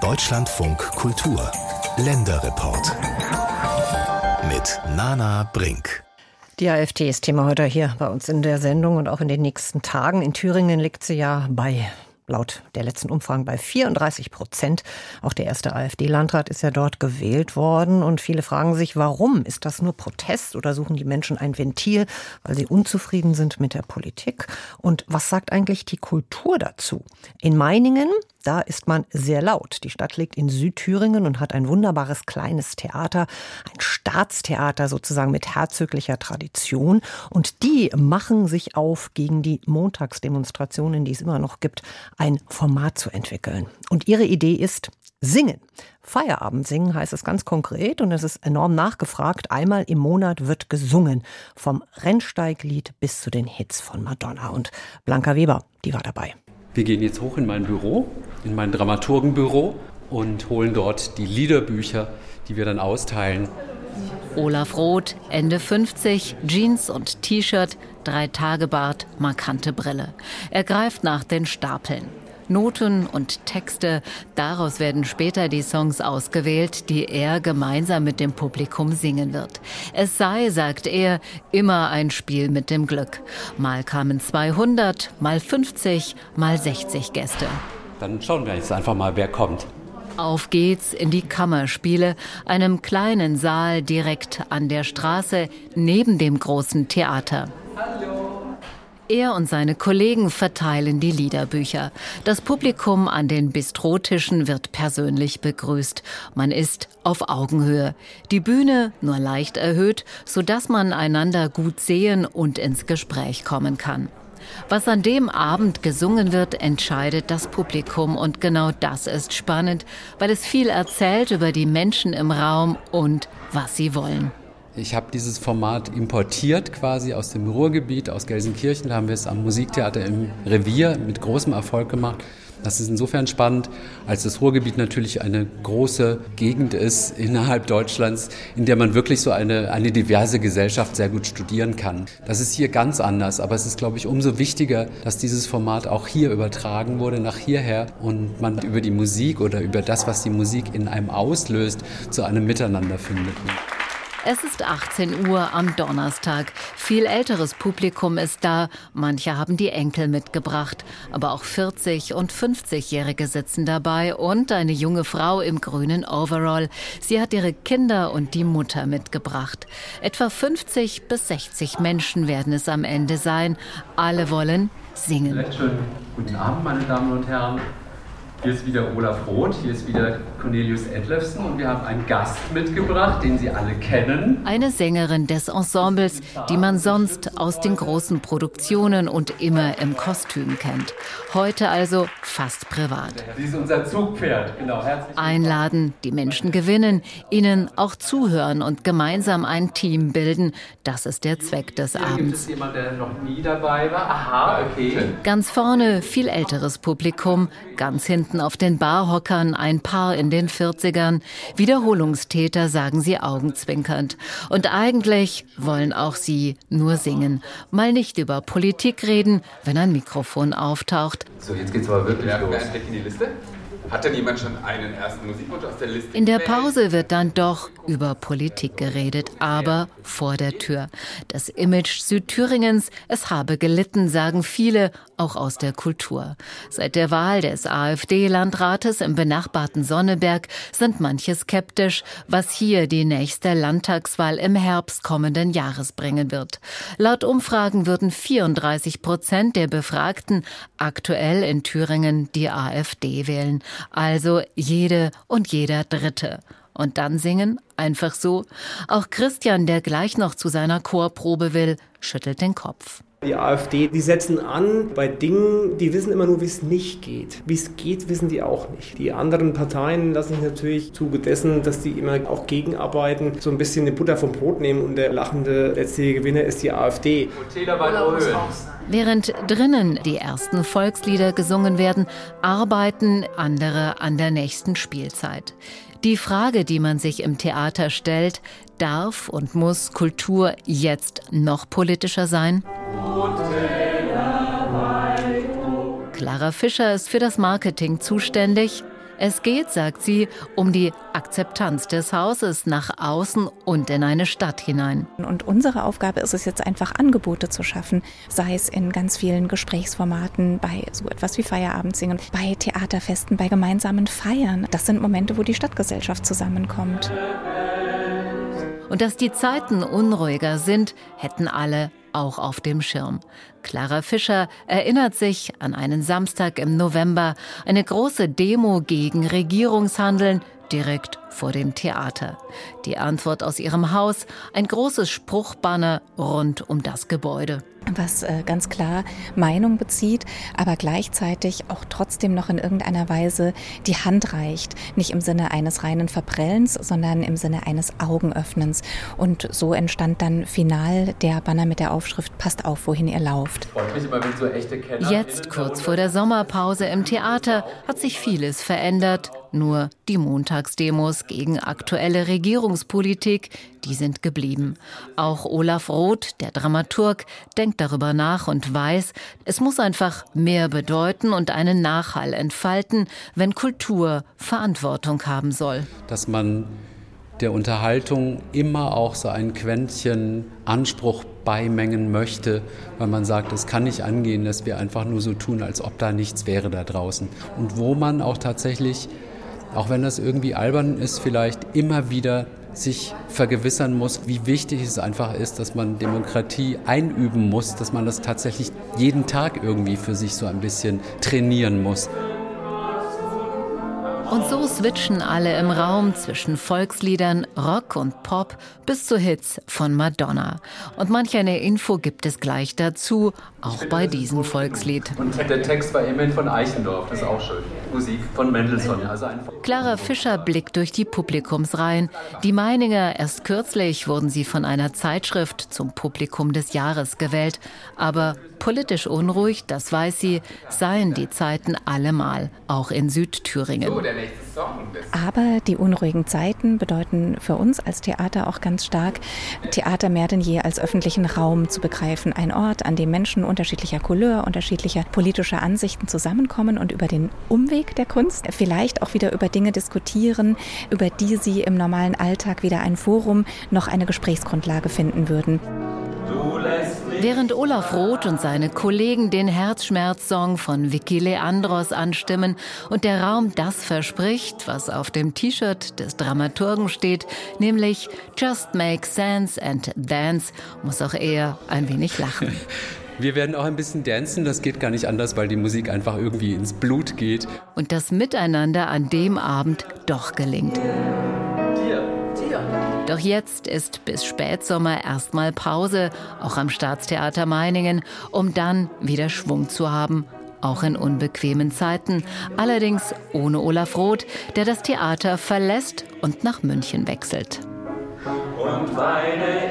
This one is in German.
Deutschlandfunk Kultur Länderreport mit Nana Brink. Die AfD ist Thema heute hier bei uns in der Sendung und auch in den nächsten Tagen. In Thüringen liegt sie ja bei laut der letzten Umfragen bei 34 Prozent. Auch der erste AfD-Landrat ist ja dort gewählt worden. Und viele fragen sich, warum? Ist das nur Protest oder suchen die Menschen ein Ventil, weil sie unzufrieden sind mit der Politik? Und was sagt eigentlich die Kultur dazu? In Meiningen da ist man sehr laut. Die Stadt liegt in Südthüringen und hat ein wunderbares kleines Theater, ein Staatstheater sozusagen mit herzöglicher Tradition. Und die machen sich auf, gegen die Montagsdemonstrationen, die es immer noch gibt, ein Format zu entwickeln. Und ihre Idee ist Singen. Feierabend singen heißt es ganz konkret und es ist enorm nachgefragt. Einmal im Monat wird gesungen. Vom Rennsteiglied bis zu den Hits von Madonna. Und Blanca Weber, die war dabei. Wir gehen jetzt hoch in mein Büro, in mein Dramaturgenbüro und holen dort die Liederbücher, die wir dann austeilen. Olaf Roth, Ende 50, Jeans und T-Shirt, drei Tage Bart, markante Brille. Er greift nach den Stapeln. Noten und Texte. Daraus werden später die Songs ausgewählt, die er gemeinsam mit dem Publikum singen wird. Es sei, sagt er, immer ein Spiel mit dem Glück. Mal kamen 200, mal 50, mal 60 Gäste. Dann schauen wir jetzt einfach mal, wer kommt. Auf geht's in die Kammerspiele, einem kleinen Saal direkt an der Straße neben dem großen Theater. Hallo. Er und seine Kollegen verteilen die Liederbücher. Das Publikum an den Bistrotischen wird persönlich begrüßt. Man ist auf Augenhöhe. Die Bühne nur leicht erhöht, sodass man einander gut sehen und ins Gespräch kommen kann. Was an dem Abend gesungen wird, entscheidet das Publikum und genau das ist spannend, weil es viel erzählt über die Menschen im Raum und was sie wollen. Ich habe dieses Format importiert quasi aus dem Ruhrgebiet, aus Gelsenkirchen. Da haben wir es am Musiktheater im Revier mit großem Erfolg gemacht. Das ist insofern spannend, als das Ruhrgebiet natürlich eine große Gegend ist innerhalb Deutschlands, in der man wirklich so eine, eine diverse Gesellschaft sehr gut studieren kann. Das ist hier ganz anders, aber es ist, glaube ich, umso wichtiger, dass dieses Format auch hier übertragen wurde, nach hierher und man über die Musik oder über das, was die Musik in einem auslöst, zu einem Miteinander findet. Es ist 18 Uhr am Donnerstag. Viel älteres Publikum ist da. Manche haben die Enkel mitgebracht. Aber auch 40- und 50-Jährige sitzen dabei und eine junge Frau im grünen Overall. Sie hat ihre Kinder und die Mutter mitgebracht. Etwa 50 bis 60 Menschen werden es am Ende sein. Alle wollen singen. Vielleicht schönen guten Abend, meine Damen und Herren. Hier ist wieder Olaf Roth, hier ist wieder Cornelius Edlefsen und wir haben einen Gast mitgebracht, den Sie alle kennen. Eine Sängerin des Ensembles, die man sonst aus den großen Produktionen und immer im Kostüm kennt. Heute also fast privat. Sie ist unser Zugpferd, genau. Herzlich Einladen, die Menschen gewinnen, ihnen auch zuhören und gemeinsam ein Team bilden. Das ist der Zweck des Abends. Gibt es jemand, der noch nie dabei war? Aha, okay. Ganz vorne viel älteres Publikum, ganz hinten Studenten auf den Barhockern, ein Paar in den 40ern. Wiederholungstäter, sagen sie augenzwinkernd. Und eigentlich wollen auch sie nur singen. Mal nicht über Politik reden, wenn ein Mikrofon auftaucht. So, jetzt geht's aber wirklich los. Wer in die Liste? Hat denn jemand schon einen ersten Musikwunsch aus der Liste? In der Pause wird dann doch über Politik geredet, aber vor der Tür. Das Image Südthüringens, es habe gelitten, sagen viele, auch aus der Kultur. Seit der Wahl des AfD-Landrates im benachbarten Sonneberg sind manche skeptisch, was hier die nächste Landtagswahl im Herbst kommenden Jahres bringen wird. Laut Umfragen würden 34 Prozent der Befragten aktuell in Thüringen die AfD wählen also jede und jeder Dritte. Und dann singen, einfach so. Auch Christian, der gleich noch zu seiner Chorprobe will, schüttelt den Kopf. Die AfD, die setzen an bei Dingen, die wissen immer nur, wie es nicht geht. Wie es geht, wissen die auch nicht. Die anderen Parteien lassen sich natürlich zuge dessen, dass die immer auch gegenarbeiten, so ein bisschen die Butter vom Brot nehmen und der lachende letzte Gewinner ist die AfD. Während drinnen die ersten Volkslieder gesungen werden, arbeiten andere an der nächsten Spielzeit. Die Frage, die man sich im Theater stellt, darf und muss Kultur jetzt noch politischer sein? Clara Fischer ist für das Marketing zuständig. Es geht, sagt sie, um die Akzeptanz des Hauses nach außen und in eine Stadt hinein. Und unsere Aufgabe ist es jetzt einfach, Angebote zu schaffen, sei es in ganz vielen Gesprächsformaten, bei so etwas wie Feierabendsingen, bei Theaterfesten, bei gemeinsamen Feiern. Das sind Momente, wo die Stadtgesellschaft zusammenkommt. Und dass die Zeiten unruhiger sind, hätten alle auch auf dem Schirm. Clara Fischer erinnert sich an einen Samstag im November, eine große Demo gegen Regierungshandeln direkt vor dem Theater. Die Antwort aus ihrem Haus, ein großes Spruchbanner rund um das Gebäude was äh, ganz klar Meinung bezieht, aber gleichzeitig auch trotzdem noch in irgendeiner Weise die Hand reicht. Nicht im Sinne eines reinen Verprellens, sondern im Sinne eines Augenöffnens. Und so entstand dann final der Banner mit der Aufschrift Passt auf, wohin ihr lauft. Jetzt, kurz vor der Sommerpause im Theater, hat sich vieles verändert. Nur die Montagsdemos gegen aktuelle Regierungspolitik, die sind geblieben. Auch Olaf Roth, der Dramaturg, denkt darüber nach und weiß, es muss einfach mehr bedeuten und einen Nachhall entfalten, wenn Kultur Verantwortung haben soll. Dass man der Unterhaltung immer auch so ein Quäntchen Anspruch beimengen möchte, weil man sagt, es kann nicht angehen, dass wir einfach nur so tun, als ob da nichts wäre da draußen. Und wo man auch tatsächlich, auch wenn das irgendwie albern ist, vielleicht immer wieder sich vergewissern muss, wie wichtig es einfach ist, dass man Demokratie einüben muss, dass man das tatsächlich jeden Tag irgendwie für sich so ein bisschen trainieren muss. Und so switchen alle im Raum zwischen Volksliedern, Rock und Pop bis zu Hits von Madonna. Und manch eine Info gibt es gleich dazu, auch bei diesem Volkslied. Und der Text war immerhin von Eichendorff, das ist auch schön. Musik von Mendelssohn. Also Clara Fischer blickt durch die Publikumsreihen. Die Meininger, erst kürzlich wurden sie von einer Zeitschrift zum Publikum des Jahres gewählt. Aber politisch unruhig, das weiß sie, seien die Zeiten allemal, auch in Südthüringen. Aber die unruhigen Zeiten bedeuten für uns als Theater auch ganz stark, Theater mehr denn je als öffentlichen Raum zu begreifen. Ein Ort, an dem Menschen unterschiedlicher Couleur, unterschiedlicher politischer Ansichten zusammenkommen und über den Umweg der Kunst vielleicht auch wieder über Dinge diskutieren, über die sie im normalen Alltag weder ein Forum noch eine Gesprächsgrundlage finden würden. Während Olaf Roth und seine Kollegen den Herzschmerz-Song von Vicky Leandros anstimmen und der Raum das verspricht, was auf dem T-Shirt des Dramaturgen steht, nämlich Just Make Sense and Dance, muss auch er ein wenig lachen. Wir werden auch ein bisschen dancen, das geht gar nicht anders, weil die Musik einfach irgendwie ins Blut geht. Und das Miteinander an dem Abend doch gelingt. Doch jetzt ist bis Spätsommer erstmal Pause, auch am Staatstheater Meiningen, um dann wieder Schwung zu haben. Auch in unbequemen Zeiten, allerdings ohne Olaf Roth, der das Theater verlässt und nach München wechselt. Und weine